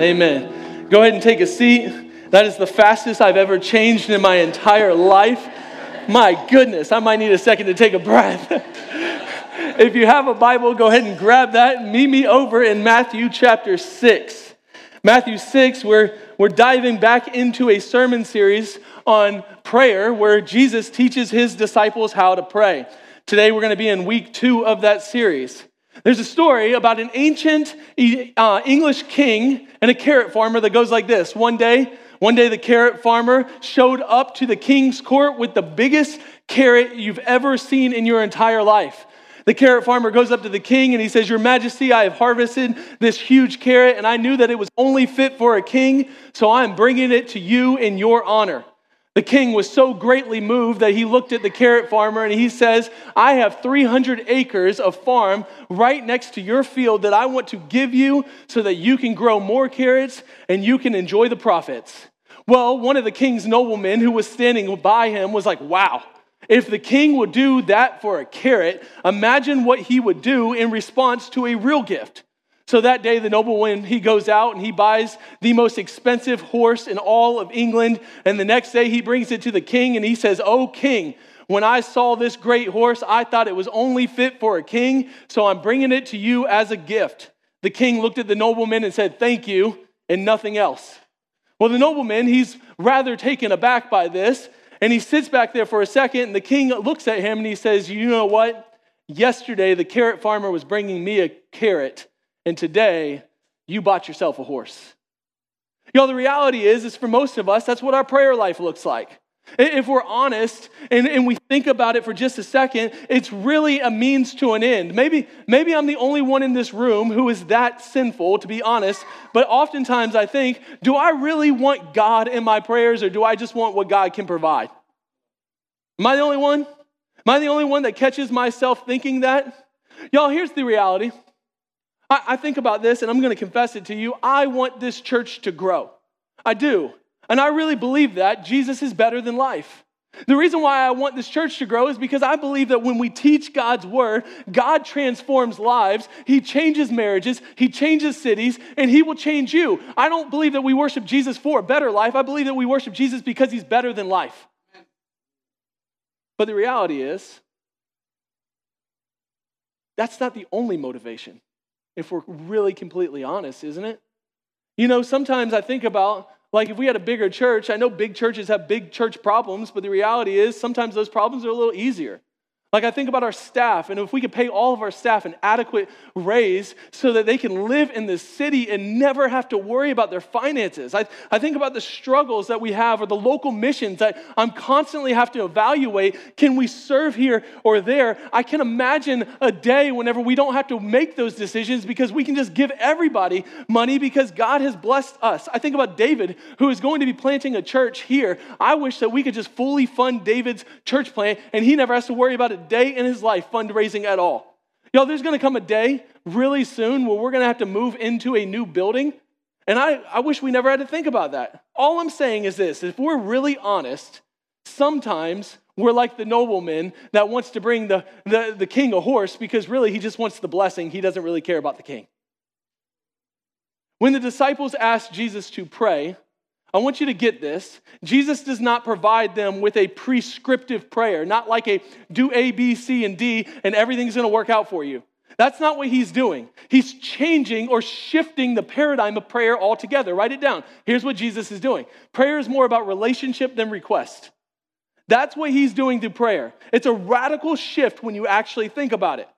Amen. Go ahead and take a seat. That is the fastest I've ever changed in my entire life. My goodness, I might need a second to take a breath. if you have a Bible, go ahead and grab that and meet me over in Matthew chapter 6. Matthew 6, we're, we're diving back into a sermon series on prayer where Jesus teaches his disciples how to pray. Today, we're going to be in week two of that series. There's a story about an ancient uh, English king and a carrot farmer that goes like this. One day, one day the carrot farmer showed up to the king's court with the biggest carrot you've ever seen in your entire life. The carrot farmer goes up to the king and he says, Your Majesty, I have harvested this huge carrot, and I knew that it was only fit for a king, so I am bringing it to you in your honor. The king was so greatly moved that he looked at the carrot farmer and he says, I have 300 acres of farm right next to your field that I want to give you so that you can grow more carrots and you can enjoy the profits. Well, one of the king's noblemen who was standing by him was like, Wow, if the king would do that for a carrot, imagine what he would do in response to a real gift. So that day, the nobleman, he goes out and he buys the most expensive horse in all of England. And the next day, he brings it to the king and he says, Oh, king, when I saw this great horse, I thought it was only fit for a king, so I'm bringing it to you as a gift. The king looked at the nobleman and said, Thank you, and nothing else. Well, the nobleman, he's rather taken aback by this, and he sits back there for a second, and the king looks at him and he says, You know what? Yesterday, the carrot farmer was bringing me a carrot and today you bought yourself a horse. You know, the reality is, is for most of us, that's what our prayer life looks like. If we're honest and, and we think about it for just a second, it's really a means to an end. Maybe, maybe I'm the only one in this room who is that sinful, to be honest, but oftentimes I think, do I really want God in my prayers or do I just want what God can provide? Am I the only one? Am I the only one that catches myself thinking that? Y'all, here's the reality I, I think about this and I'm going to confess it to you. I want this church to grow. I do. And I really believe that Jesus is better than life. The reason why I want this church to grow is because I believe that when we teach God's word, God transforms lives, He changes marriages, He changes cities, and He will change you. I don't believe that we worship Jesus for a better life. I believe that we worship Jesus because He's better than life. But the reality is, that's not the only motivation if we're really completely honest, isn't it? You know, sometimes I think about like if we had a bigger church, I know big churches have big church problems, but the reality is sometimes those problems are a little easier. Like, I think about our staff, and if we could pay all of our staff an adequate raise so that they can live in this city and never have to worry about their finances. I, I think about the struggles that we have or the local missions that I'm constantly have to evaluate. Can we serve here or there? I can imagine a day whenever we don't have to make those decisions because we can just give everybody money because God has blessed us. I think about David, who is going to be planting a church here. I wish that we could just fully fund David's church plant and he never has to worry about it day in his life fundraising at all. Y'all, there's gonna come a day really soon where we're gonna have to move into a new building. And I, I wish we never had to think about that. All I'm saying is this if we're really honest, sometimes we're like the nobleman that wants to bring the, the, the king a horse because really he just wants the blessing. He doesn't really care about the king. When the disciples asked Jesus to pray, I want you to get this. Jesus does not provide them with a prescriptive prayer, not like a do A, B, C, and D, and everything's gonna work out for you. That's not what he's doing. He's changing or shifting the paradigm of prayer altogether. Write it down. Here's what Jesus is doing prayer is more about relationship than request. That's what he's doing through prayer. It's a radical shift when you actually think about it.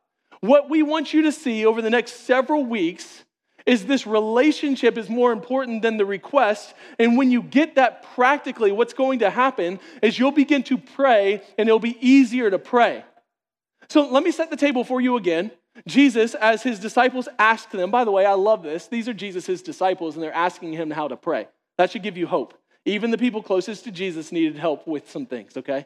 What we want you to see over the next several weeks is this relationship is more important than the request. And when you get that practically, what's going to happen is you'll begin to pray and it'll be easier to pray. So let me set the table for you again. Jesus, as his disciples asked them, by the way, I love this. These are Jesus' disciples, and they're asking him how to pray. That should give you hope. Even the people closest to Jesus needed help with some things, okay?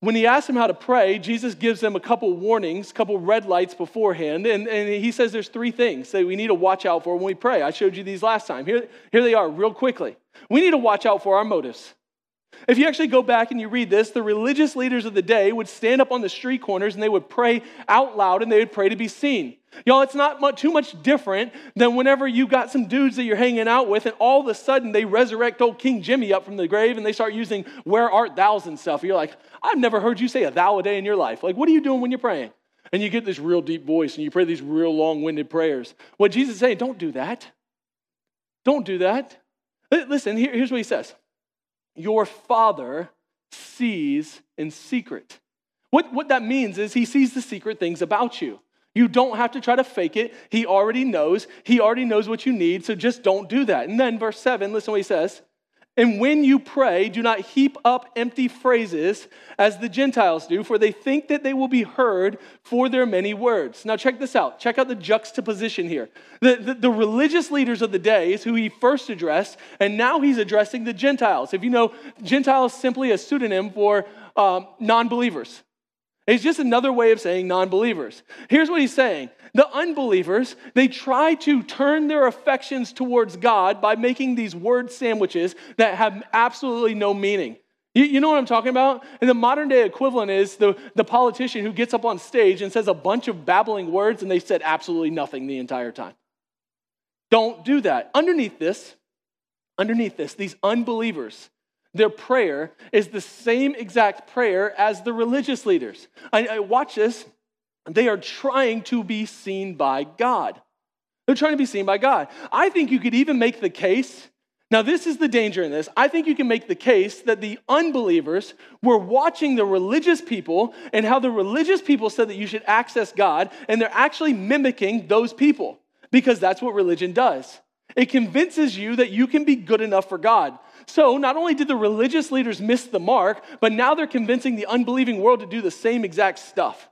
When he asks them how to pray, Jesus gives them a couple warnings, a couple red lights beforehand, and, and he says there's three things that we need to watch out for when we pray. I showed you these last time. Here, here they are, real quickly. We need to watch out for our motives. If you actually go back and you read this, the religious leaders of the day would stand up on the street corners and they would pray out loud and they would pray to be seen. Y'all, it's not much, too much different than whenever you got some dudes that you're hanging out with and all of a sudden they resurrect old King Jimmy up from the grave and they start using where art thou's and stuff. You're like, I've never heard you say a thou a day in your life. Like, what are you doing when you're praying? And you get this real deep voice and you pray these real long winded prayers. What Jesus is saying, don't do that. Don't do that. Listen, here's what he says Your Father sees in secret. What, what that means is he sees the secret things about you. You don't have to try to fake it. He already knows. He already knows what you need, so just don't do that. And then, verse 7, listen what he says. And when you pray, do not heap up empty phrases as the Gentiles do, for they think that they will be heard for their many words. Now, check this out. Check out the juxtaposition here. The, the, the religious leaders of the day is who he first addressed, and now he's addressing the Gentiles. If you know, Gentiles simply a pseudonym for um, non believers. It's just another way of saying non believers. Here's what he's saying the unbelievers, they try to turn their affections towards God by making these word sandwiches that have absolutely no meaning. You, know what I'm talking about? And the modern day equivalent is the, the politician who gets up on stage and says a bunch of babbling words and they said absolutely nothing the entire time. Don't do that. Underneath this, underneath this, these unbelievers, their prayer is the same exact prayer as the religious leaders. I, I uh, watch this. They are trying to be seen by God. They're trying to be seen by God. I think you could even make the case. Now, this is the danger in this. I think you can make the case that the unbelievers were watching the religious people and how the religious people said that you should access God, and they're actually mimicking those people because that's what religion does. It convinces you that you can be good enough for God. So, not only did the religious leaders miss the mark, but now they're convincing the unbelieving world to do the same exact stuff.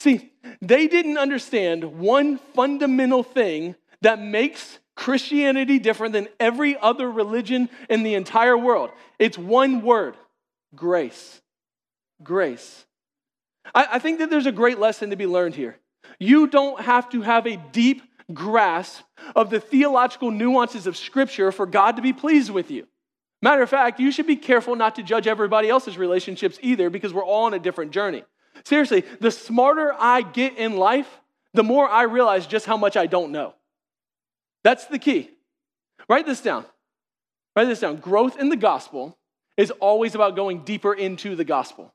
See, they didn't understand one fundamental thing that makes Christianity different than every other religion in the entire world. It's one word grace. Grace. I, I, think that there's a great lesson to be learned here. You don't have to have a deep grasp of the theological nuances of Scripture for God to be pleased with you. Matter of fact, you should be careful not to judge everybody else's relationships either because we're all on a different journey. Seriously, the smarter I get in life, the more I realize just how much I don't know. That's the key. Write this down. Write this down. Growth in the gospel is always about going deeper into the gospel.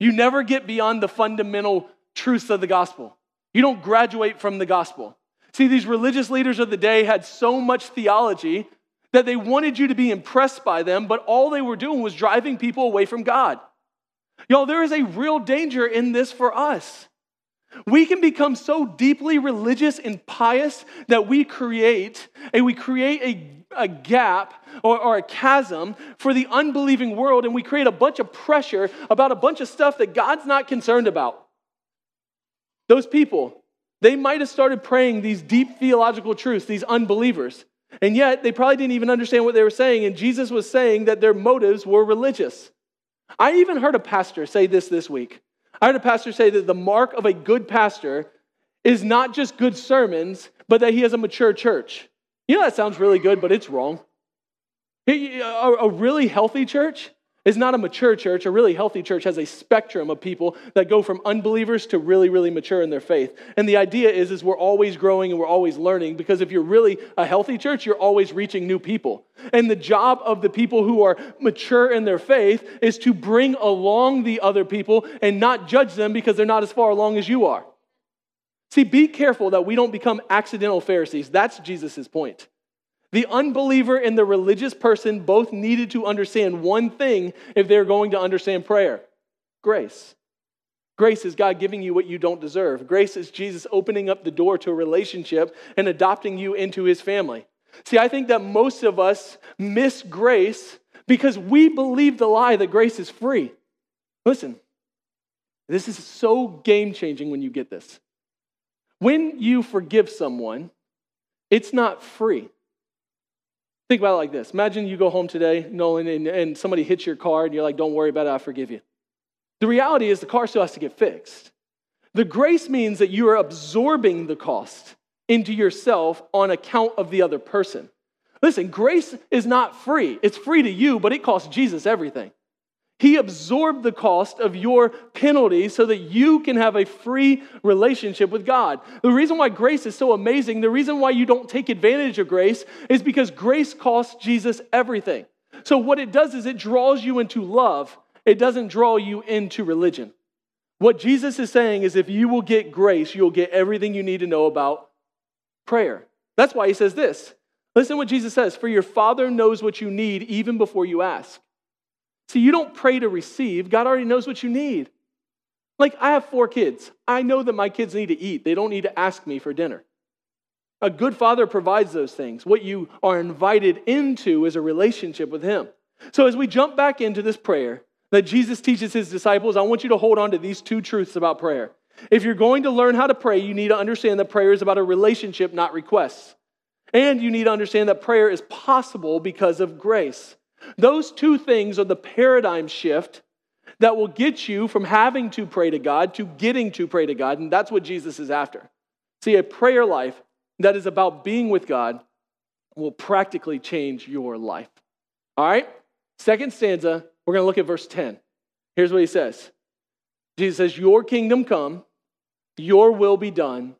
You never get beyond the fundamental truths of the gospel. You don't graduate from the gospel. See, these religious leaders of the day had so much theology that they wanted you to be impressed by them, but all they were doing was driving people away from God. Y'all, there is a real danger in this for us. We can become so deeply religious and pious that we create and we create a, a gap or, or a chasm for the unbelieving world, and we create a bunch of pressure about a bunch of stuff that God's not concerned about. Those people, they might have started praying these deep theological truths, these unbelievers, and yet they probably didn't even understand what they were saying, and Jesus was saying that their motives were religious. I even heard a pastor say this this week. I heard a pastor say that the mark of a good pastor is not just good sermons, but that he has a mature church. You know, that sounds really good, but it's wrong. A really healthy church is not a mature church. A really healthy church has a spectrum of people that go from unbelievers to really, really mature in their faith. And the idea is, is we're always growing and we're always learning because if you're really a healthy church, you're always reaching new people. And the job of the people who are mature in their faith is to bring along the other people and not judge them because they're not as far along as you are. See, be careful that we don't become accidental Pharisees. That's Jesus' point. The unbeliever and the religious person both needed to understand one thing if they're going to understand prayer grace. Grace is God giving you what you don't deserve. Grace is Jesus opening up the door to a relationship and adopting you into his family. See, I think that most of us miss grace because we believe the lie that grace is free. Listen, this is so game changing when you get this. When you forgive someone, it's not free. Think about it like this. Imagine you go home today, Nolan, and, and somebody hits your car, and you're like, don't worry about it, I forgive you. The reality is the car still has to get fixed. The grace means that you are absorbing the cost into yourself on account of the other person. Listen, grace is not free. It's free to you, but it costs Jesus everything. He absorbed the cost of your penalty so that you can have a free relationship with God. The reason why grace is so amazing, the reason why you don't take advantage of grace, is because grace costs Jesus everything. So, what it does is it draws you into love, it doesn't draw you into religion. What Jesus is saying is if you will get grace, you'll get everything you need to know about prayer. That's why he says this. Listen what Jesus says For your Father knows what you need even before you ask. See, you don't pray to receive, God already knows what you need. Like, I have four kids. I know that my kids need to eat, they don't need to ask me for dinner. A good father provides those things. What you are invited into is a relationship with Him. So, as we jump back into this prayer that Jesus teaches His disciples, I want you to hold on to these two truths about prayer. If you're going to learn how to pray, you need to understand that prayer is about a relationship, not requests. And you need to understand that prayer is possible because of grace. Those two things are the paradigm shift that will get you from having to pray to God to getting to pray to God. And that's what Jesus is after. See, a prayer life that is about being with God will practically change your life. All right? Second stanza, we're going to look at verse 10. Here's what he says Jesus says, Your kingdom come, your will be done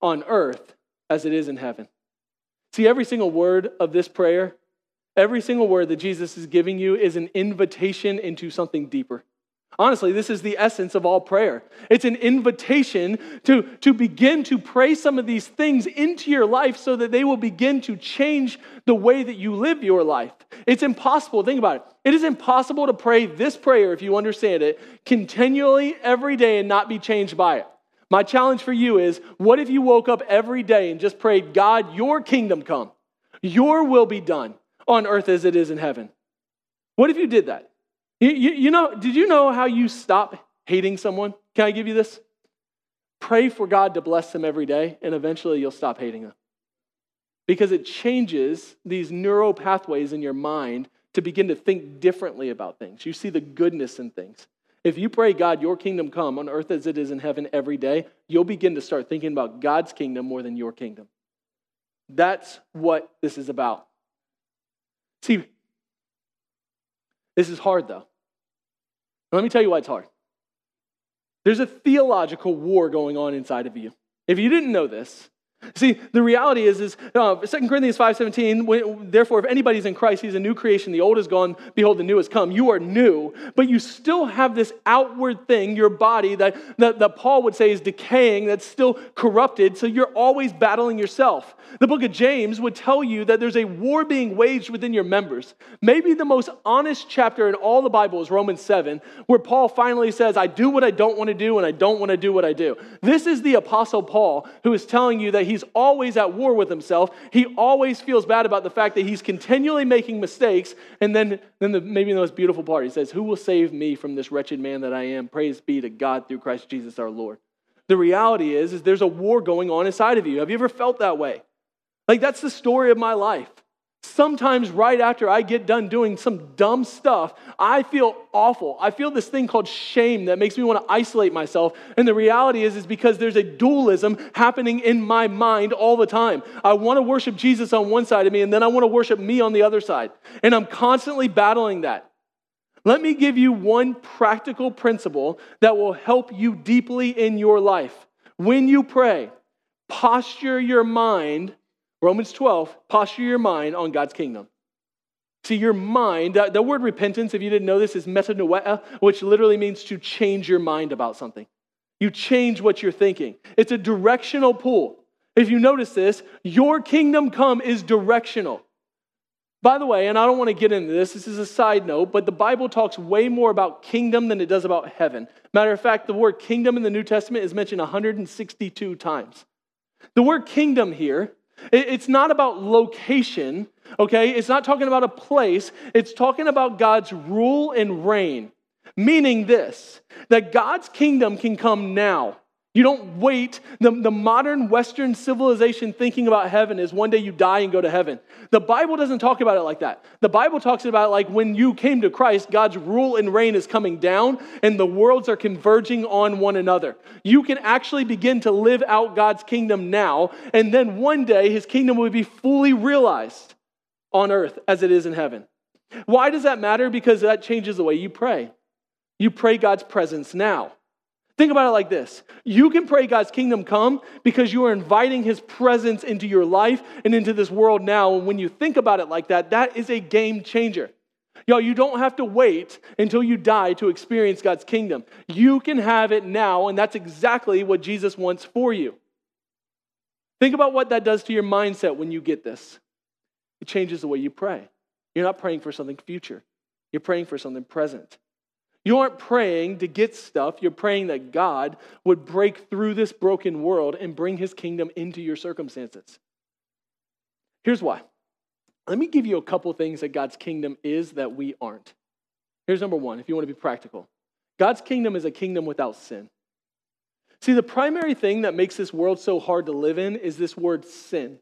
on earth as it is in heaven. See, every single word of this prayer Every single word that Jesus is giving you is an invitation into something deeper. Honestly, this is the essence of all prayer. It's an invitation to, to begin to pray some of these things into your life so that they will begin to change the way that you live your life. It's impossible. Think about it. It is impossible to pray this prayer, if you understand it, continually every day and not be changed by it. My challenge for you is what if you woke up every day and just prayed, God, your kingdom come, your will be done on earth as it is in heaven. What if you did that? You, you, you know, did you know how you stop hating someone? Can I give you this? Pray for God to bless them every day, and eventually you'll stop hating them. Because it changes these neural pathways in your mind to begin to think differently about things. You see the goodness in things. If you pray, God, your kingdom come on earth as it is in heaven every day, you'll begin to start thinking about God's kingdom more than your kingdom. That's what this is about. See, this is hard though. Let me tell you why it's hard. There's a theological war going on inside of you. If you didn't know this, See, the reality is, is uh, 2 Corinthians 5.17, therefore, if anybody's in Christ, he's a new creation. The old is gone. Behold, the new has come. You are new, but you still have this outward thing, your body, that, that, that Paul would say is decaying, that's still corrupted. So you're always battling yourself. The book of James would tell you that there's a war being waged within your members. Maybe the most honest chapter in all the Bible is Romans 7, where Paul finally says, I do what I don't want to do, and I don't want to do what I do. This is the Apostle Paul who is telling you that he's always at war with himself. He always feels bad about the fact that he's continually making mistakes. And then, then the, maybe the most beautiful part, he says, Who will save me from this wretched man that I am? Praise be to God through Christ Jesus our Lord. The reality is, is there's a war going on inside of you. Have you ever felt that way? Like that's the story of my life. Sometimes, right after I get done doing some dumb stuff, I feel awful. I feel this thing called shame that makes me want to isolate myself. And the reality is, is because there's a dualism happening in my mind all the time. I want to worship Jesus on one side of me, and then I want to worship me on the other side. And I'm constantly battling that. Let me give you one practical principle that will help you deeply in your life. When you pray, posture your mind Romans 12, posture your mind on God's kingdom. See, your mind, the word repentance, if you didn't know this, is metanoia, which literally means to change your mind about something. You change what you're thinking. It's a directional pull. If you notice this, your kingdom come is directional. By the way, and I don't want to get into this, this is a side note, but the Bible talks way more about kingdom than it does about heaven. Matter of fact, the word kingdom in the New Testament is mentioned 162 times. The word kingdom here it's not about location, okay? It's not talking about a place. It's talking about God's rule and reign. Meaning this that God's kingdom can come now. You don't wait. The, the modern Western civilization thinking about heaven is one day you die and go to heaven. The Bible doesn't talk about it like that. The Bible talks about like when you came to Christ, God's rule and reign is coming down and the worlds are converging on one another. You can actually begin to live out God's kingdom now, and then one day his kingdom will be fully realized. on earth as it is in heaven. Why does that matter? Because that changes the way you pray. You pray God's presence now. Think about it like this you can pray God's kingdom come because you are inviting his presence into your life and into this world now. And when you think about it like that, that is a game changer. Yo, you don't have to wait until you die to experience God's kingdom. You can have it now, and that's exactly what Jesus wants for you. Think about what that does to your mindset when you get this. It changes the way you pray. You're not praying for something future, you're praying for something present. You aren't praying to get stuff. You're praying that God would break through this broken world and bring his kingdom into your circumstances. Here's why. Let me give you a couple things that God's kingdom is that we aren't. Here's number one, if you want to be practical God's kingdom is a kingdom without sin. See, the primary thing that makes this world so hard to live in is this word sin.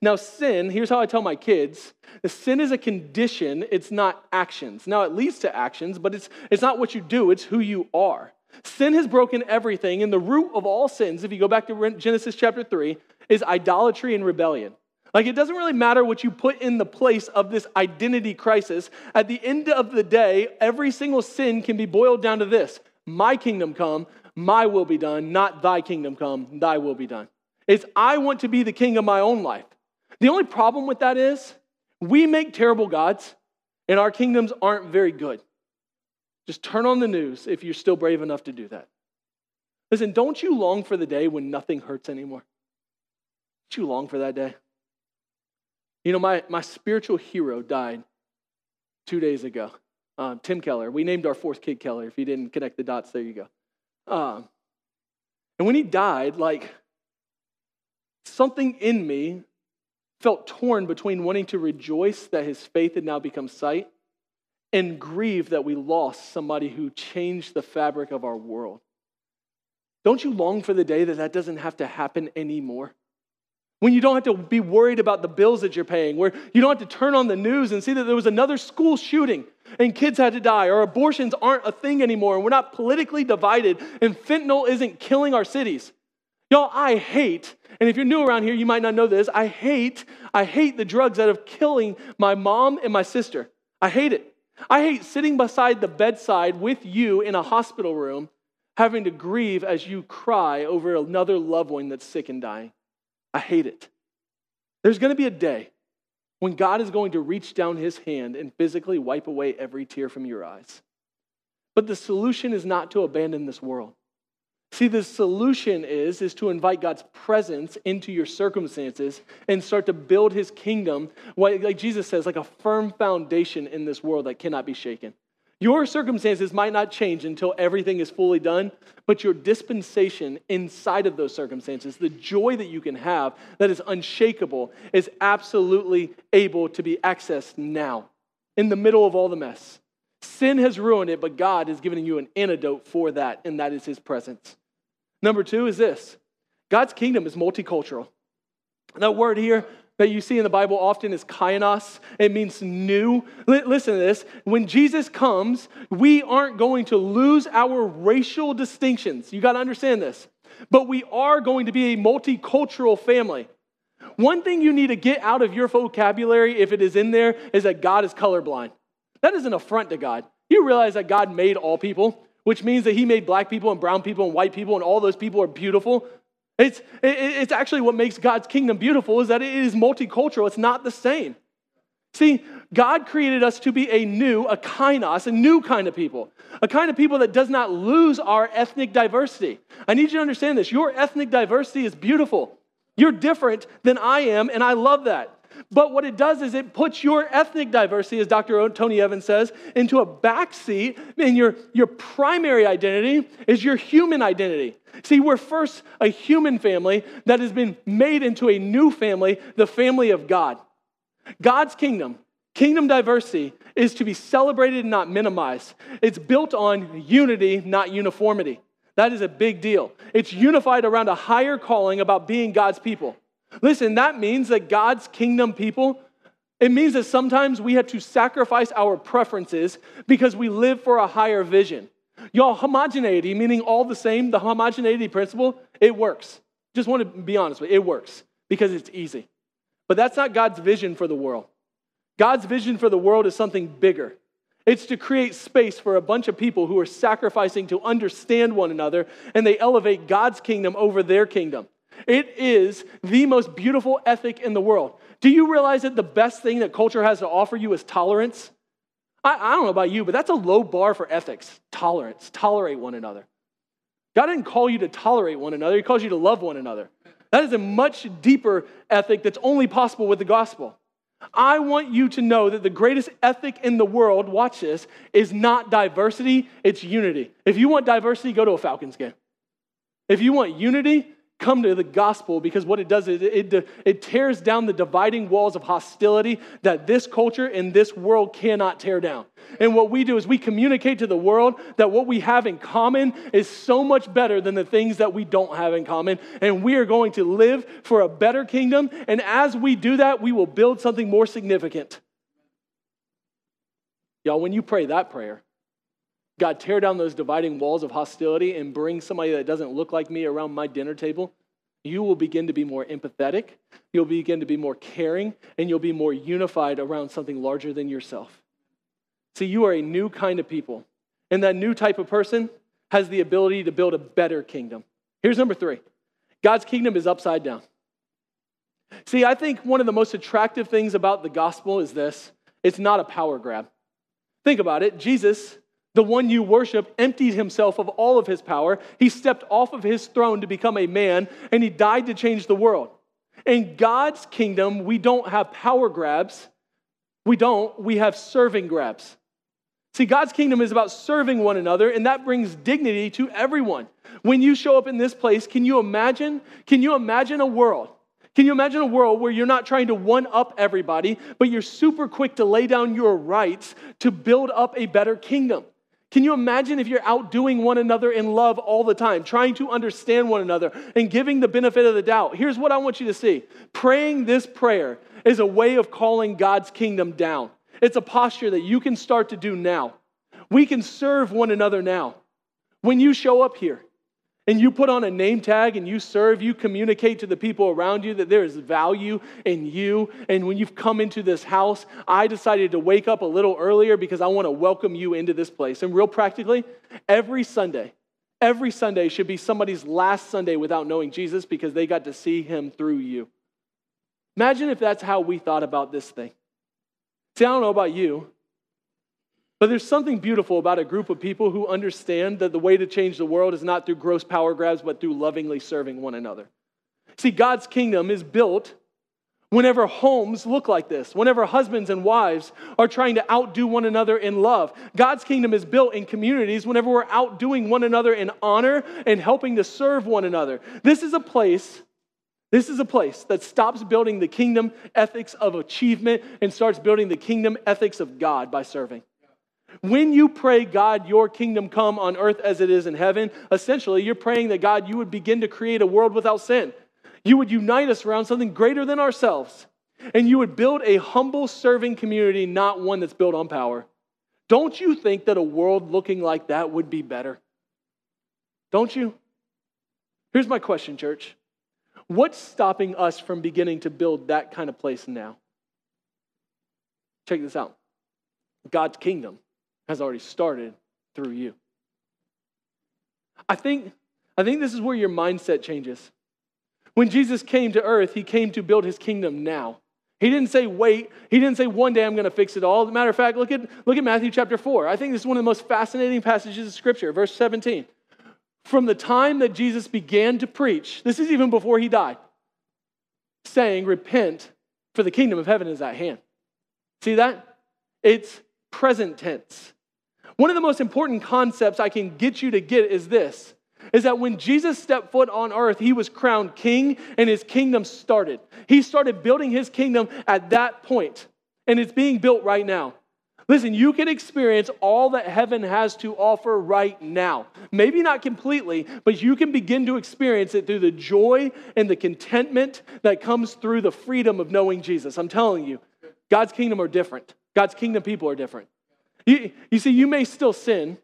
Now, sin, here's how I tell my kids sin is a condition, it's not actions. Now, it leads to actions, but it's, it's not what you do, it's who you are. Sin has broken everything, and the root of all sins, if you go back to Genesis chapter 3, is idolatry and rebellion. Like, it doesn't really matter what you put in the place of this identity crisis. At the end of the day, every single sin can be boiled down to this My kingdom come, my will be done, not thy kingdom come, thy will be done. It's I want to be the king of my own life. The only problem with that is we make terrible gods and our kingdoms aren't very good. Just turn on the news if you're still brave enough to do that. Listen, don't you long for the day when nothing hurts anymore? Don't you long for that day? You know, my, my spiritual hero died two days ago. Um, Tim Keller. We named our fourth kid Keller. If you didn't connect the dots, there you go. Um, and when he died, like something in me felt torn between wanting to rejoice that his faith had now become sight and grieve that we lost somebody who changed the fabric of our world. Don't you long for the day that that doesn't have to happen anymore? When you don't have to be worried about the bills that you're paying, where you don't have to turn on the news and see that there was another school shooting and kids had to die, or abortions aren't a thing anymore, and we're not politically divided, and fentanyl isn't killing our cities. Y'all, I hate, and if you're new around here, you might not know this. I hate, I hate the drugs that are killing my mom and my sister. I hate it. I hate sitting beside the bedside with you in a hospital room, having to grieve as you cry over another loved one that's sick and dying. I hate it. There's going to be a day when God is going to reach down his hand and physically wipe away every tear from your eyes. But the solution is not to abandon this world. See, the solution is, is to invite God's presence into your circumstances and start to build his kingdom, like Jesus says, like a firm foundation in this world that cannot be shaken. Your circumstances might not change until everything is fully done, but your dispensation inside of those circumstances, the joy that you can have that is unshakable, is absolutely able to be accessed now in the middle of all the mess. Sin has ruined it, but God has given you an antidote for that, and that is his presence. Number two is this God's kingdom is multicultural. That word here that you see in the Bible often is kainos. It means new. listen to this. When Jesus comes, we aren't going to lose our racial distinctions. You got to understand this. But we are going to be a multicultural family. One thing you need to get out of your vocabulary, if it is in there, is that God is colorblind. That is an affront to God. You realize that God made all people which means that he made black people and brown people and white people, and all those people are beautiful. It's, it's actually what makes God's kingdom beautiful is that it is multicultural. It's not the same. See, God created us to be a new, a kainos, a new kind of people, a kind of people that does not lose our ethnic diversity. I need you to understand this. Your ethnic diversity is beautiful. You're different than I am, and I love that. But what it does is it puts your ethnic diversity, as Dr. Tony Evans says, into a backseat, and your, your primary identity is your human identity. See, we're first a human family that has been made into a new family, the family of God. God's kingdom, kingdom diversity, is to be celebrated and not minimized. It's built on unity, not uniformity. That is a big deal. It's unified around a higher calling about being God's people. Listen, that means that God's kingdom people, it means that sometimes we have to sacrifice our preferences because we live for a higher vision. Y'all, homogeneity, meaning all the same, the homogeneity principle, it works. Just want to be honest with you, it works because it's easy. But that's not God's vision for the world. God's vision for the world is something bigger. It's to create space for a bunch of people who are sacrificing to understand one another and they elevate God's kingdom over their kingdom. It is the most beautiful ethic in the world. Do you realize that the best thing that culture has to offer you is tolerance? I, I don't know about you, but that's a low bar for ethics tolerance, tolerate one another. God didn't call you to tolerate one another, He calls you to love one another. That is a much deeper ethic that's only possible with the gospel. I want you to know that the greatest ethic in the world, watch this, is not diversity, it's unity. If you want diversity, go to a Falcons game. If you want unity, come to the gospel because what it does is it, it, tears down the dividing walls of hostility that this culture and this world cannot tear down. And what we do is we communicate to the world that what we have in common is so much better than the things that we don't have in common. And we are going to live for a better kingdom. And as we do that, we will build something more significant. Y'all, when you pray that prayer, God, tear down those dividing walls of hostility and bring somebody that doesn't look like me around my dinner table. You will begin to be more empathetic, you'll begin to be more caring, and you'll be more unified around something larger than yourself. See, you are a new kind of people, and that new type of person has the ability to build a better kingdom. Here's number three God's kingdom is upside down. See, I think one of the most attractive things about the gospel is this it's not a power grab. Think about it. Jesus the one you worship emptied himself of all of his power. He stepped off of his throne to become a man, and he died to change the world. In God's kingdom, we don't have power grabs. We don't. We have serving grabs. See, God's kingdom is about serving one another, and that brings dignity to everyone. When you show up in this place, can you imagine? Can you imagine a world? Can you imagine a world where you're not trying to one up everybody, but you're super quick to lay down your rights to build up a better kingdom? Can you imagine if you're outdoing one another in love all the time, trying to understand one another and giving the benefit of the doubt? Here's what I want you to see praying this prayer is a way of calling God's kingdom down. It's a posture that you can start to do now. We can serve one another now. When you show up here, and you put on a name tag and you serve, you communicate to the people around you that there is value in you. And when you've come into this house, I decided to wake up a little earlier because I want to welcome you into this place. And real practically, every Sunday, every Sunday should be somebody's last Sunday without knowing Jesus because they got to see him through you. Imagine if that's how we thought about this thing. See, I don't know about you, but there's something beautiful about a group of people who understand that the way to change the world is not through gross power grabs, but through lovingly serving one another. See, God's kingdom is built whenever homes look like this, whenever husbands and wives are trying to outdo one another in love. God's kingdom is built in communities whenever we're outdoing one another in honor and helping to serve one another. This is a place. This is a place that stops building the kingdom ethics of achievement and starts building the kingdom ethics of God by serving. When you pray, God, your kingdom come on earth as it is in heaven, essentially you're praying that God, you would begin to create a world without sin. You would unite us around something greater than ourselves. And you would build a humble serving community, not one that's built on power. Don't you think that a world looking like that would be better? Don't you? Here's my question, church. What's stopping us from beginning to build that kind of place now? Check this out God's kingdom has already started through you. I think, I think this is where your mindset changes. When Jesus came to earth, he came to build his kingdom now. He didn't say wait. He didn't say one day I'm going to fix it all. Matter of fact, look at, look at Matthew chapter 4. I think this is one of the most fascinating passages of Scripture, verse 17. From the time that Jesus began to preach, this is even before he died, saying, Repent, for the kingdom of heaven is at hand. See that? It's present tense. One of the most important concepts I can get you to get is this is that when Jesus stepped foot on earth, he was crowned king and his kingdom started. He started building his kingdom at that point, and it's being built right now. Listen, you can experience all that heaven has to offer right now. Maybe not completely, but you can begin to experience it through the joy and the contentment that comes through the freedom of knowing Jesus. I'm telling you, God's kingdom are different. God's kingdom people are different. You, you see, you may still sin,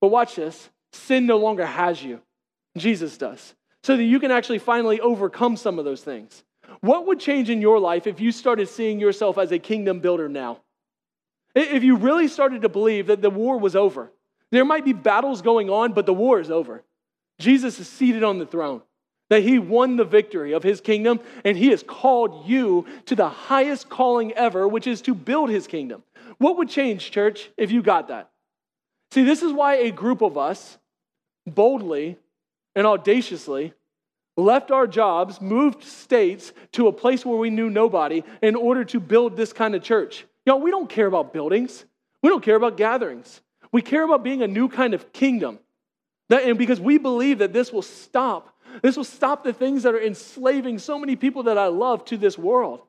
but watch this sin no longer has you. Jesus does. So that you can actually finally overcome some of those things. What would change in your life if you started seeing yourself as a kingdom builder now? If you really started to believe that the war was over, there might be battles going on, but the war is over. Jesus is seated on the throne, that he won the victory of his kingdom, and he has called you to the highest calling ever, which is to build his kingdom. What would change, church, if you got that? See, this is why a group of us boldly and audaciously left our jobs, moved states to a place where we knew nobody in order to build this kind of church. Y'all, we don't care about buildings. We don't care about gatherings. We care about being a new kind of kingdom. That, and because we believe that this will stop, this will stop the things that are enslaving so many people that I love to this world.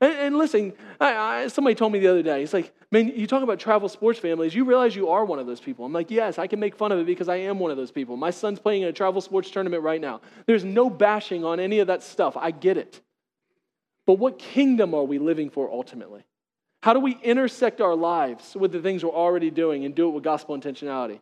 And, and listen, I, I, somebody told me the other day, he's like, man, you talk about travel sports families, you realize you are one of those people. I'm like, yes, I can make fun of it because I am one of those people. My son's playing in a travel sports tournament right now. There's no bashing on any of that stuff. I get it. But what kingdom are we living for ultimately? How do we intersect our lives with the things we're already doing and do it with gospel intentionality?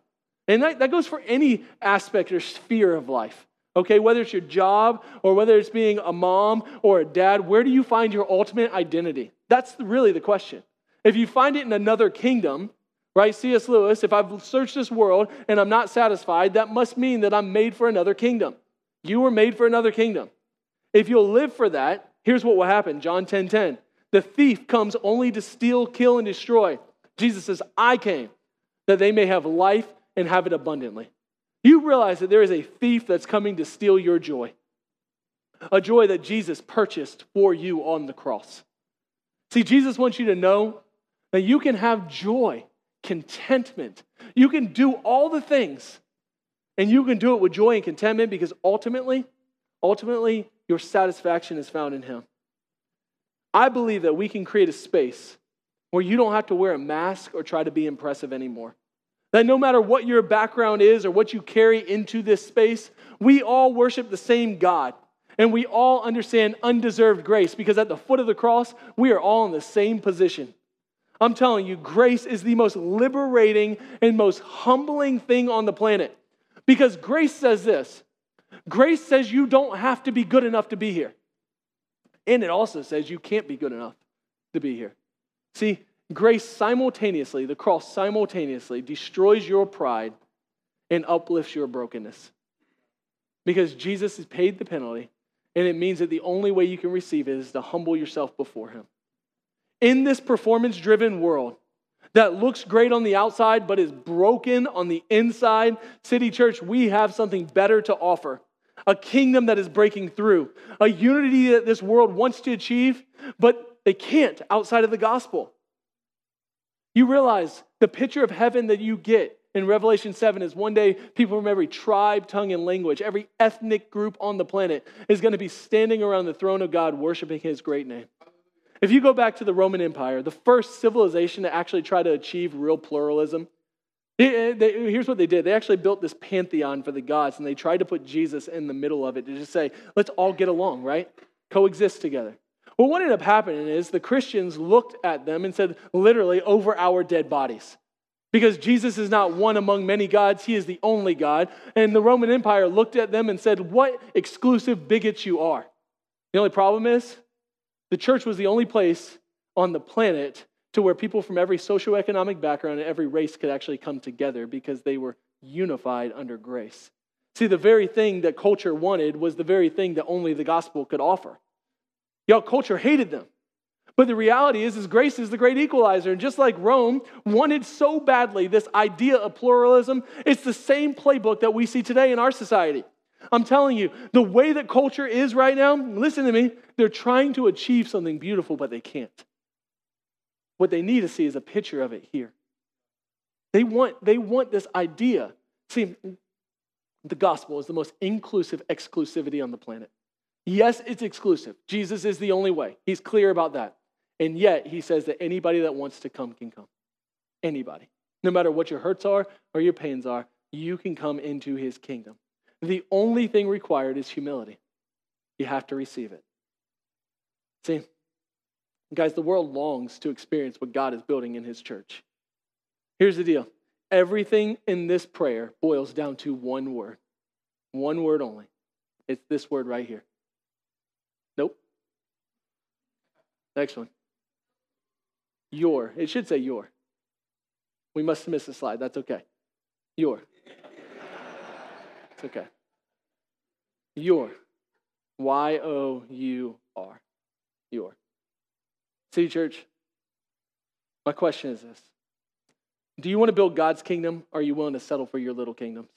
And that, that goes for any aspect or sphere of life. Okay, whether it's your job or whether it's being a mom or a dad, where do you find your ultimate identity? That's really the question. If you find it in another kingdom, right? C.S. Lewis, if I've searched this world and I'm not satisfied, that must mean that I'm made for another kingdom. You were made for another kingdom. If you'll live for that, here's what will happen John 10 10. The thief comes only to steal, kill, and destroy. Jesus says, I came that they may have life and have it abundantly. You realize that there is a thief that's coming to steal your joy, a joy that Jesus purchased for you on the cross. See, Jesus wants you to know that you can have joy, contentment. You can do all the things, and you can do it with joy and contentment because ultimately, ultimately, your satisfaction is found in Him. I believe that we can create a space where you don't have to wear a mask or try to be impressive anymore. That no matter what your background is or what you carry into this space, we all worship the same God. And we all understand undeserved grace because at the foot of the cross, we are all in the same position. I'm telling you, grace is the most liberating and most humbling thing on the planet. Because grace says this grace says you don't have to be good enough to be here. And it also says you can't be good enough to be here. See, Grace simultaneously, the cross simultaneously destroys your pride and uplifts your brokenness. Because Jesus has paid the penalty, and it means that the only way you can receive it is to humble yourself before Him. In this performance driven world that looks great on the outside but is broken on the inside, City Church, we have something better to offer. A kingdom that is breaking through, a unity that this world wants to achieve, but they can't outside of the gospel. You realize the picture of heaven that you get in Revelation 7 is one day people from every tribe, tongue, and language, every ethnic group on the planet is going to be standing around the throne of God worshiping his great name. If you go back to the Roman Empire, the first civilization to actually try to achieve real pluralism, they, here's what they did. They actually built this pantheon for the gods, and they tried to put Jesus in the middle of it to just say, let's all get along, right? Coexist together. Well, what ended up happening is the Christians looked at them and said, literally, over our dead bodies. Because Jesus is not one among many gods, he is the only God. And the Roman Empire looked at them and said, What exclusive bigots you are. The only problem is, the church was the only place on the planet to where people from every socioeconomic background and every race could actually come together because they were unified under grace. See, the very thing that culture wanted was the very thing that only the gospel could offer. Y'all, culture hated them. But the reality is, is grace is the great equalizer. And just like Rome wanted so badly this idea of pluralism, it's the same playbook that we see today in our society. I'm telling you, the way that culture is right now, listen to me, they're trying to achieve something beautiful, but they can't. What they need to see is a picture of it here. They want, they want this idea. See, the gospel is the most inclusive exclusivity on the planet. Yes, it's exclusive. Jesus is the only way. He's clear about that. And yet, he says that anybody that wants to come can come. Anybody. No matter what your hurts are or your pains are, you can come into his kingdom. The only thing required is humility. You have to receive it. See, guys, the world longs to experience what God is building in his church. Here's the deal everything in this prayer boils down to one word, one word only. It's this word right here Next one. Your. It should say your. We must missed a slide. That's okay. Your. It's okay. Your. Y O U R. Your. City Church, my question is this Do you want to build God's kingdom or are you willing to settle for your little kingdoms?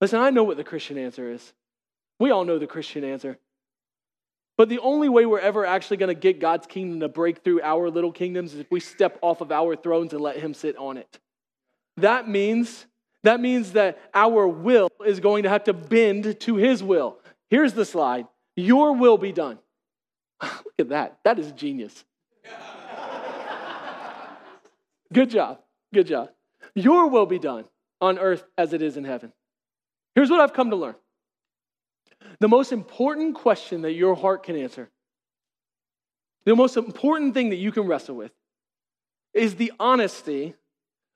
Listen, I know what the Christian answer is. We all know the Christian answer. But the only way we're ever actually going to get God's kingdom to break through our little kingdoms is if we step off of our thrones and let him sit on it. That means that means that our will is going to have to bend to his will. Here's the slide. Your will be done. Look at that. That is genius. Good job. Good job. Your will be done on earth as it is in heaven. Here's what I've come to learn the most important question that your heart can answer, the most important thing that you can wrestle with, is the honesty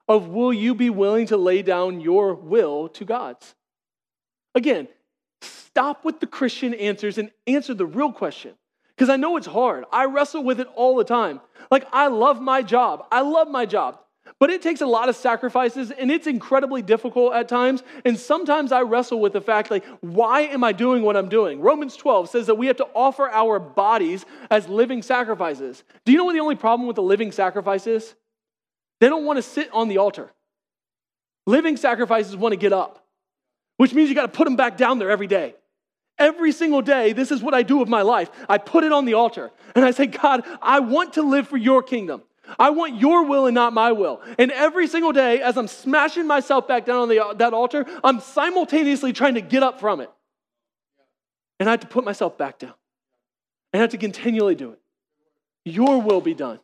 of will you be willing to lay down your will to God's? Again, stop with the Christian answers and answer the real question. Because I know it's hard. I wrestle with it all the time. Like, I love my job. I love my job. But it takes a lot of sacrifices and it's incredibly difficult at times. And sometimes I wrestle with the fact, like, why am I doing what I'm doing? Romans 12 says that we have to offer our bodies as living sacrifices. Do you know what the only problem with the living sacrifice is? They don't want to sit on the altar. Living sacrifices want to get up, which means you got to put them back down there every day. Every single day, this is what I do with my life. I put it on the altar and I say, God, I want to live for your kingdom. I want your will and not my will. And every single day, as I'm smashing myself back down on the, that altar, I'm simultaneously trying to get up from it. And I have to put myself back down. And I have to continually do it. Your will be done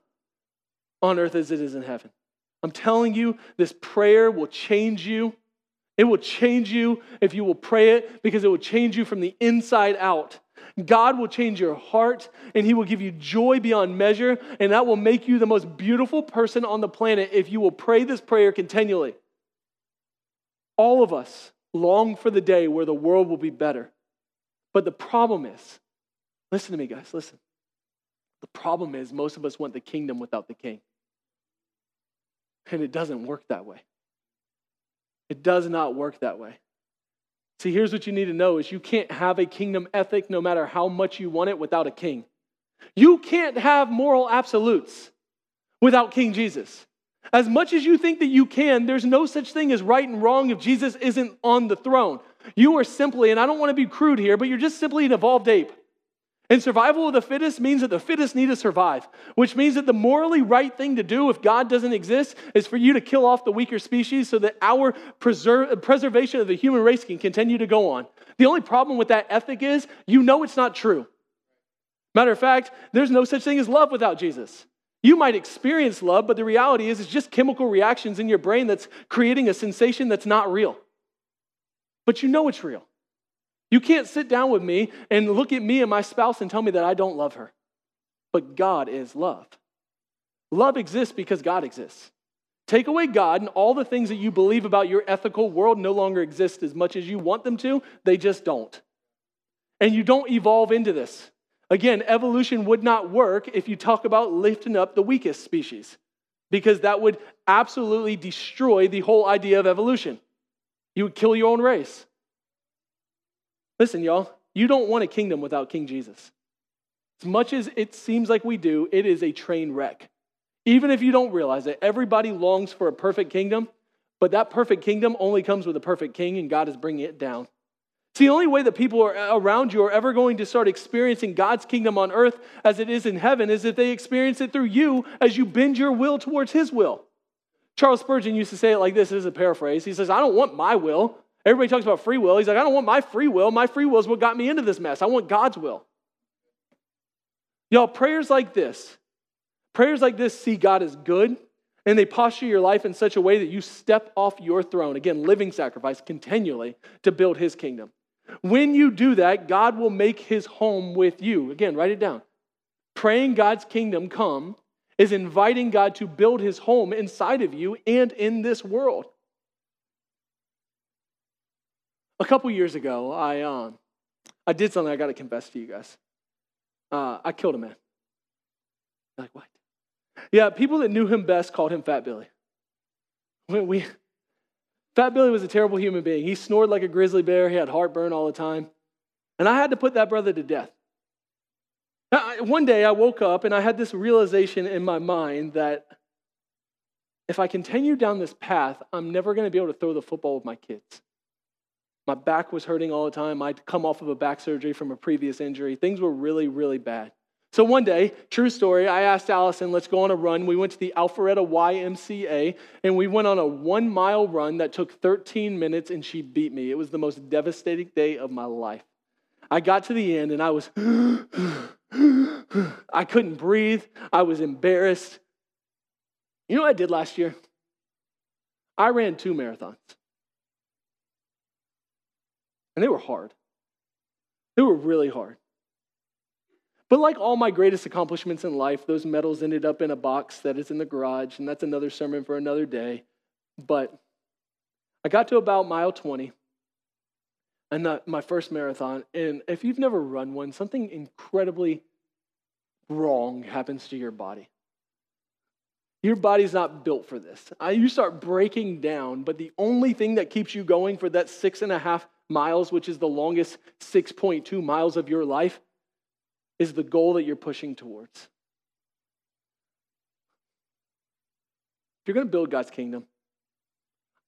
on earth as it is in heaven. I'm telling you, this prayer will change you. It will change you if you will pray it because it will change you from the inside out. God will change your heart and He will give you joy beyond measure, and that will make you the most beautiful person on the planet if you will pray this prayer continually. All of us long for the day where the world will be better. But the problem is, listen to me, guys, listen. The problem is, most of us want the kingdom without the king. And it doesn't work that way. It does not work that way. See, here's what you need to know is you can't have a kingdom ethic no matter how much you want it without a king. You can't have moral absolutes without King Jesus. As much as you think that you can, there's no such thing as right and wrong if Jesus isn't on the throne. You are simply, and I don't want to be crude here, but you're just simply an evolved ape. And survival of the fittest means that the fittest need to survive, which means that the morally right thing to do if God doesn't exist is for you to kill off the weaker species so that our preserve, preservation of the human race can continue to go on. The only problem with that ethic is you know it's not true. Matter of fact, there's no such thing as love without Jesus. You might experience love, but the reality is it's just chemical reactions in your brain that's creating a sensation that's not real. But you know it's real. You can't sit down with me and look at me and my spouse and tell me that I don't love her. But God is love. Love exists because God exists. Take away God, and all the things that you believe about your ethical world no longer exist as much as you want them to. They just don't. And you don't evolve into this. Again, evolution would not work if you talk about lifting up the weakest species, because that would absolutely destroy the whole idea of evolution. You would kill your own race. Listen, y'all, you don't want a kingdom without King Jesus. As much as it seems like we do, it is a train wreck. Even if you don't realize it, everybody longs for a perfect kingdom, but that perfect kingdom only comes with a perfect king, and God is bringing it down. See, the only way that people around you are ever going to start experiencing God's kingdom on earth as it is in heaven is if they experience it through you as you bend your will towards His will. Charles Spurgeon used to say it like this, this is a paraphrase. He says, I don't want my will. Everybody talks about free will. He's like, I don't want my free will. My free will is what got me into this mess. I want God's will. Y'all, prayers like this, prayers like this see God as good, and they posture your life in such a way that you step off your throne, again, living sacrifice continually to build his kingdom. When you do that, God will make his home with you. Again, write it down. Praying God's kingdom come is inviting God to build his home inside of you and in this world. A couple years ago, I, um, I did something I got to confess to you guys. Uh, I killed a man. Like, what? Yeah, people that knew him best called him Fat Billy. We, Fat Billy was a terrible human being. He snored like a grizzly bear, he had heartburn all the time. And I had to put that brother to death. One day I woke up and I had this realization in my mind that if I continue down this path, I'm never going to be able to throw the football with my kids. My back was hurting all the time. I'd come off of a back surgery from a previous injury. Things were really, really bad. So one day, true story, I asked Allison, let's go on a run. We went to the Alpharetta YMCA and we went on a one mile run that took 13 minutes and she beat me. It was the most devastating day of my life. I got to the end and I was, I couldn't breathe. I was embarrassed. You know what I did last year? I ran two marathons. And they were hard. They were really hard. But like all my greatest accomplishments in life, those medals ended up in a box that is in the garage, and that's another sermon for another day. But I got to about mile 20 and my first marathon. And if you've never run one, something incredibly wrong happens to your body. Your body's not built for this. You start breaking down, but the only thing that keeps you going for that six and a half miles, which is the longest 6.2 miles of your life, is the goal that you're pushing towards. If you're going to build God's kingdom,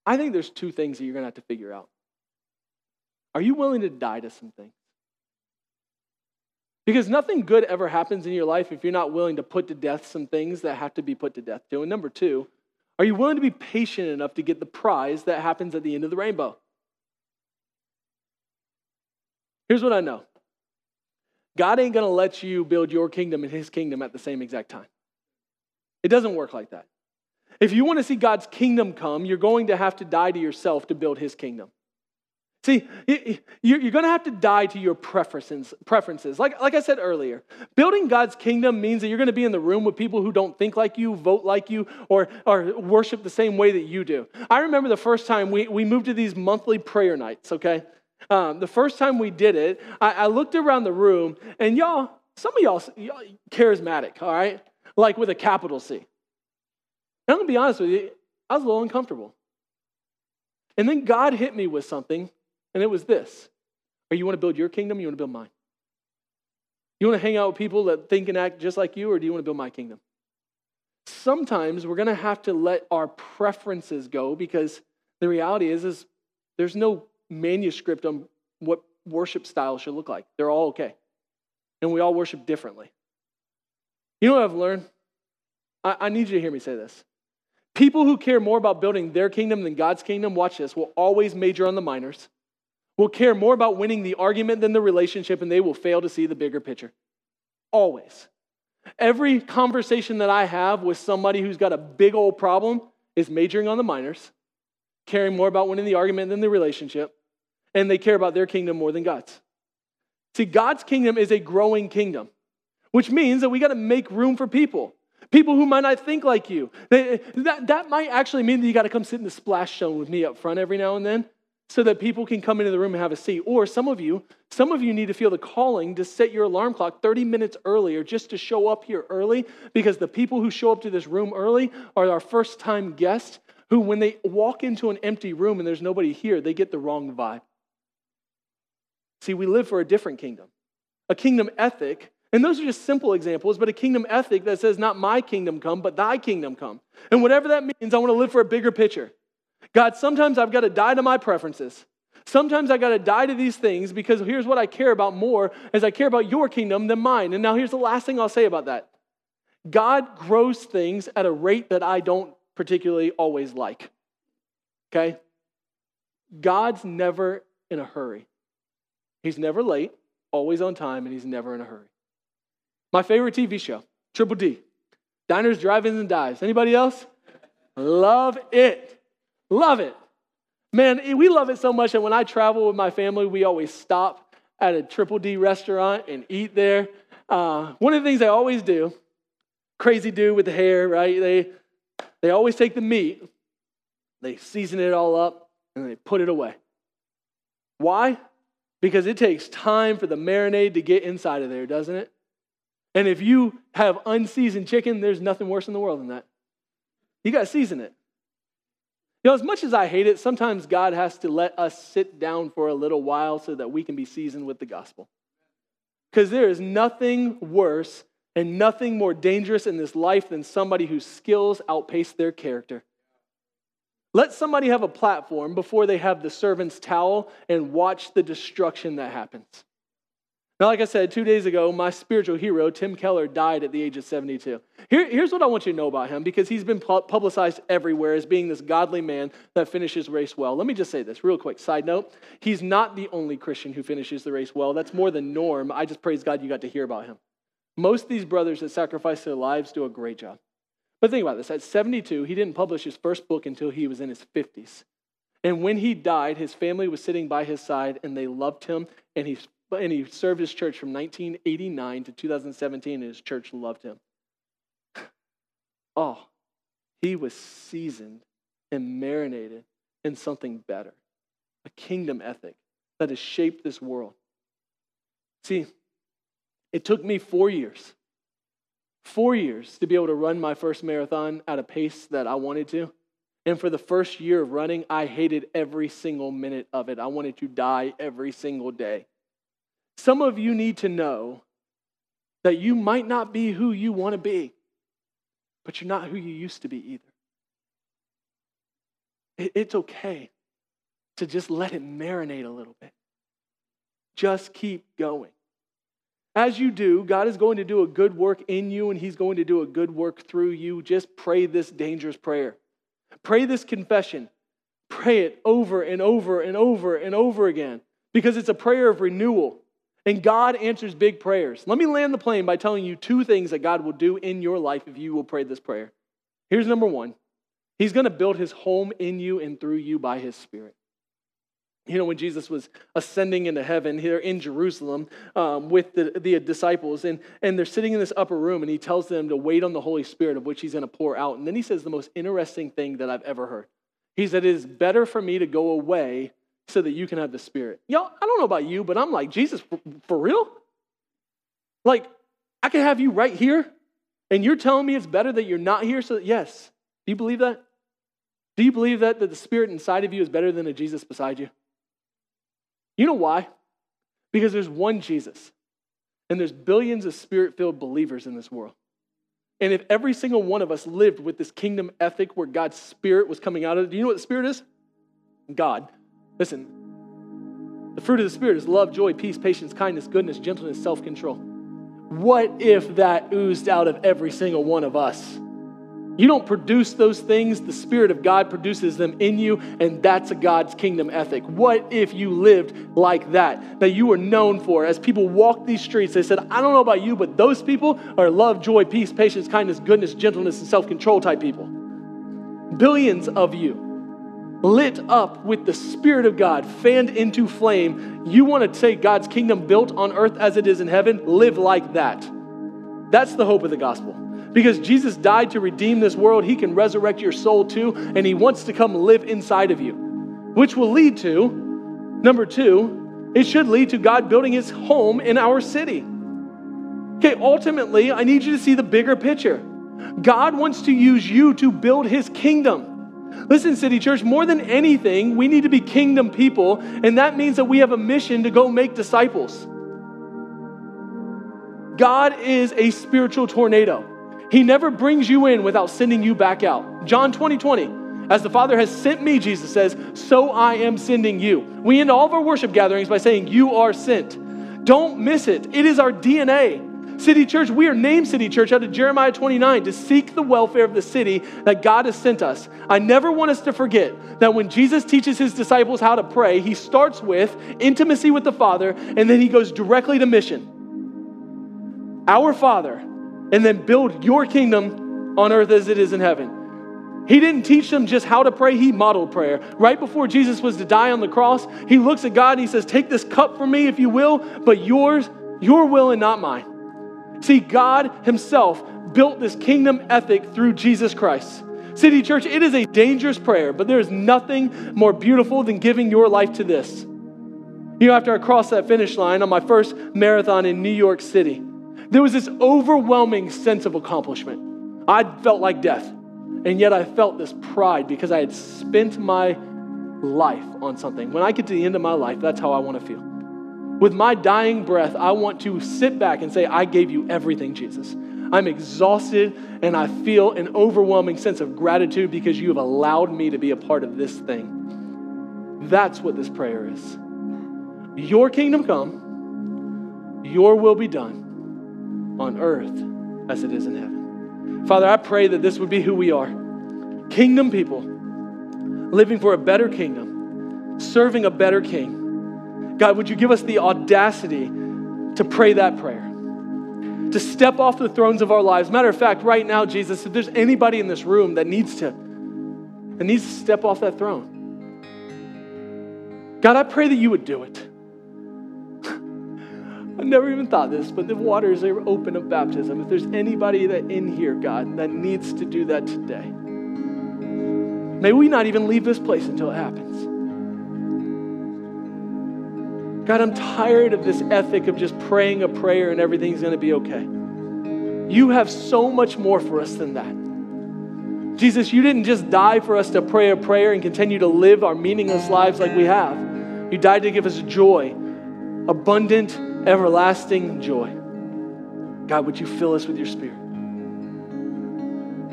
I think there's two things that you're going to have to figure out. Are you willing to die to some things? Because nothing good ever happens in your life if you're not willing to put to death some things that have to be put to death too. And number two, are you willing to be patient enough to get the prize that happens at the end of the rainbow? Here's what I know God ain't going to let you build your kingdom and his kingdom at the same exact time. It doesn't work like that. If you want to see God's kingdom come, you're going to have to die to yourself to build his kingdom. See, you're going to have to die to your preferences. preferences. Like, like I said earlier, building God's kingdom means that you're going to be in the room with people who don't think like you, vote like you, or, or worship the same way that you do. I remember the first time we, we moved to these monthly prayer nights, okay? Um, the first time we did it, I, I, looked around the room, and y'all, some of y'all, y'all charismatic, all right? Like with a capital C. And I'm to be honest with you, I was a little uncomfortable. And then God hit me with something and it was this Are you want to build your kingdom you want to build mine? You want to hang out with people that think and act just like you, or do you want to build my kingdom? Sometimes we're going to have to let our preferences go because the reality is, is there's no manuscript on what worship style should look like. They're all okay. And we all worship differently. You know what I've learned? I, I need you to hear me say this. People who care more about building their kingdom than God's kingdom, watch this, will always major on the minors will care more about winning the argument than the relationship, and they will fail to see the bigger picture. Always. Every conversation that I have with somebody who's got a big old problem is majoring on the minors, caring more about winning the argument than the relationship, and they care about their kingdom more than God's. See, God's kingdom is a growing kingdom, which means that we got to make room for people. People who might not think like you. That, that might actually mean that you got to come sit in the splash zone with me up front every now and then so that people can come into the room and have a seat. Or some of you, some of you need to feel the calling to set your alarm clock 30 minutes earlier just to show up here early because the people who show up to this room early are our first time guests who, when they walk into an empty room and there's nobody here, they get the wrong vibe. See, we live for a different kingdom, a kingdom ethic. And those are just simple examples, but a kingdom ethic that says, not my kingdom come, but thy kingdom come. And whatever that means, I want to live for a bigger picture. God, sometimes I've got to die to my preferences. Sometimes I got to die to these things because here's what I care about more as I care about your kingdom than mine. And now here's the last thing I'll say about that. God grows things at a rate that I don't particularly always like. Okay? God's never in a hurry. He's never late, always on time, and he's never in a hurry. My favorite TV show, Triple D. Diners, Drive-Ins, and Dives. Anybody else? Love it. Love it. Man, we love it so much that when I travel with my family, we always stop at a Triple D restaurant and eat there. Uh, one of the things they always do, crazy dude with the hair, right? They, they always take the meat, they season it all up, and they put it away. Why? Because it takes time for the marinade to get inside of there, doesn't it? And if you have unseasoned chicken, there's nothing worse in the world than that. You got to season it. You know, as much as I hate it, sometimes God has to let us sit down for a little while so that we can be seasoned with the gospel. Because there is nothing worse and nothing more dangerous in this life than somebody whose skills outpace their character. Let somebody have a platform before they have the servant's towel and watch the destruction that happens. Now, like I said, two days ago, my spiritual hero, Tim Keller, died at the age of 72. Here, here's what I want you to know about him because he's been publicized everywhere as being this godly man that finishes race well. Let me just say this real quick. Side note he's not the only Christian who finishes the race well. That's more than norm. I just praise God you got to hear about him. Most of these brothers that sacrifice their lives do a great job. But think about this at 72, he didn't publish his first book until he was in his 50s. And when he died, his family was sitting by his side and they loved him and he and he served his church from 1989 to 2017, and his church loved him. Oh, he was seasoned and marinated in something better a kingdom ethic that has shaped this world. See, it took me four years, four years to be able to run my first marathon at a pace that I wanted to. And for the first year of running, I hated every single minute of it. I wanted to die every single day. Some of you need to know that you might not be who you want to be, but you're not who you used to be either. It's okay to just let it marinate a little bit. Just keep going. As you do, God is going to do a good work in you and He's going to do a good work through you. Just pray this dangerous prayer. Pray this confession. Pray it over and over and over and over again because it's a prayer of renewal. And God answers big prayers. Let me land the plane by telling you two things that God will do in your life if you will pray this prayer. Here's number one He's going to build his home in you and through you by his Spirit. You know, when Jesus was ascending into heaven here in Jerusalem um, with the, the disciples, and, and they're sitting in this upper room, and he tells them to wait on the Holy Spirit, of which he's going to pour out. And then he says the most interesting thing that I've ever heard. He said, It is better for me to go away so that you can have the Spirit. Y'all, I don't know about you, but I'm like, Jesus, for, for real? Like, I can have you right here, and you're telling me it's better that you're not here? So, yes. Do you believe that? Do you believe that, that the Spirit inside of you is better than a Jesus beside you? You know why? Because there's one Jesus, and there's billions of spirit filled believers in this world. And if every single one of us lived with this kingdom ethic where God's Spirit was coming out of it, do you know what the Spirit is? God. Listen, the fruit of the Spirit is love, joy, peace, patience, kindness, goodness, gentleness, self control. What if that oozed out of every single one of us? You don't produce those things, the Spirit of God produces them in you, and that's a God's kingdom ethic. What if you lived like that, that you were known for? As people walk these streets, they said, I don't know about you, but those people are love, joy, peace, patience, kindness, goodness, gentleness, and self control type people. Billions of you lit up with the Spirit of God, fanned into flame, you want to take God's kingdom built on earth as it is in heaven, live like that. That's the hope of the gospel. Because Jesus died to redeem this world, He can resurrect your soul too, and He wants to come live inside of you, which will lead to number two, it should lead to God building His home in our city. Okay, ultimately, I need you to see the bigger picture. God wants to use you to build His kingdom. Listen, City Church, more than anything, we need to be kingdom people, and that means that we have a mission to go make disciples. God is a spiritual tornado. He never brings you in without sending you back out. John 20 20. As the Father has sent me, Jesus says, so I am sending you. We end all of our worship gatherings by saying, You are sent. Don't miss it. It is our DNA. City Church, we are named City Church out of Jeremiah 29 to seek the welfare of the city that God has sent us. I never want us to forget that when Jesus teaches his disciples how to pray, he starts with intimacy with the Father and then he goes directly to mission. Our Father, and then build your kingdom on earth as it is in heaven. He didn't teach them just how to pray, he modeled prayer. Right before Jesus was to die on the cross, he looks at God and he says, Take this cup from me if you will, but yours, your will and not mine. See, God Himself built this kingdom ethic through Jesus Christ. City Church, it is a dangerous prayer, but there is nothing more beautiful than giving your life to this. You know, after I crossed that finish line on my first marathon in New York City, There was this overwhelming sense of accomplishment. I felt like death, and yet I felt this pride because I had spent my life on something. When I get to the end of my life, that's how I want to feel. With my dying breath, I want to sit back and say, I gave you everything, Jesus. I'm exhausted and I feel an overwhelming sense of gratitude because you have allowed me to be a part of this thing. That's what this prayer is. Your kingdom come, your will be done on earth as it is in heaven. Father, I pray that this would be who we are kingdom people, living for a better kingdom, serving a better king. God, would you give us the audacity to pray that prayer? to step off the thrones of our lives. Matter of fact, right now, Jesus, if there's anybody in this room that needs to, that needs to step off that throne, God, I pray that you would do it. I never even thought this, but the waters are open of baptism. If there's anybody that in here, God, that needs to do that today, may we not even leave this place until it happens. God, I'm tired of this ethic of just praying a prayer and everything's going to be okay. You have so much more for us than that. Jesus, you didn't just die for us to pray a prayer and continue to live our meaningless lives like we have. You died to give us joy, abundant, everlasting joy. God, would you fill us with your spirit?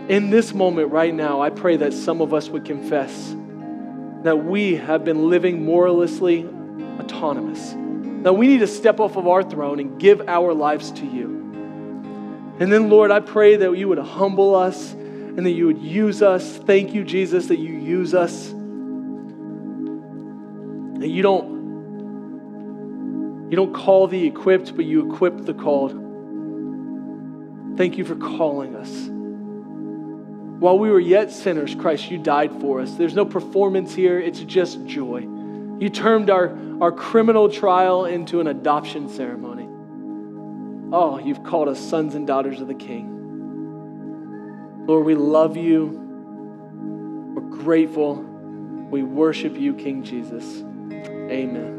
In this moment right now, I pray that some of us would confess that we have been living moralisly autonomous. Now we need to step off of our throne and give our lives to you. And then, Lord, I pray that you would humble us and that you would use us. Thank you, Jesus, that you use us. That you don't you don't call the equipped, but you equip the called. Thank you for calling us. While we were yet sinners, Christ, you died for us. There's no performance here, it's just joy. You turned our, our criminal trial into an adoption ceremony. Oh, you've called us sons and daughters of the King. Lord, we love you. We're grateful. We worship you, King Jesus. Amen.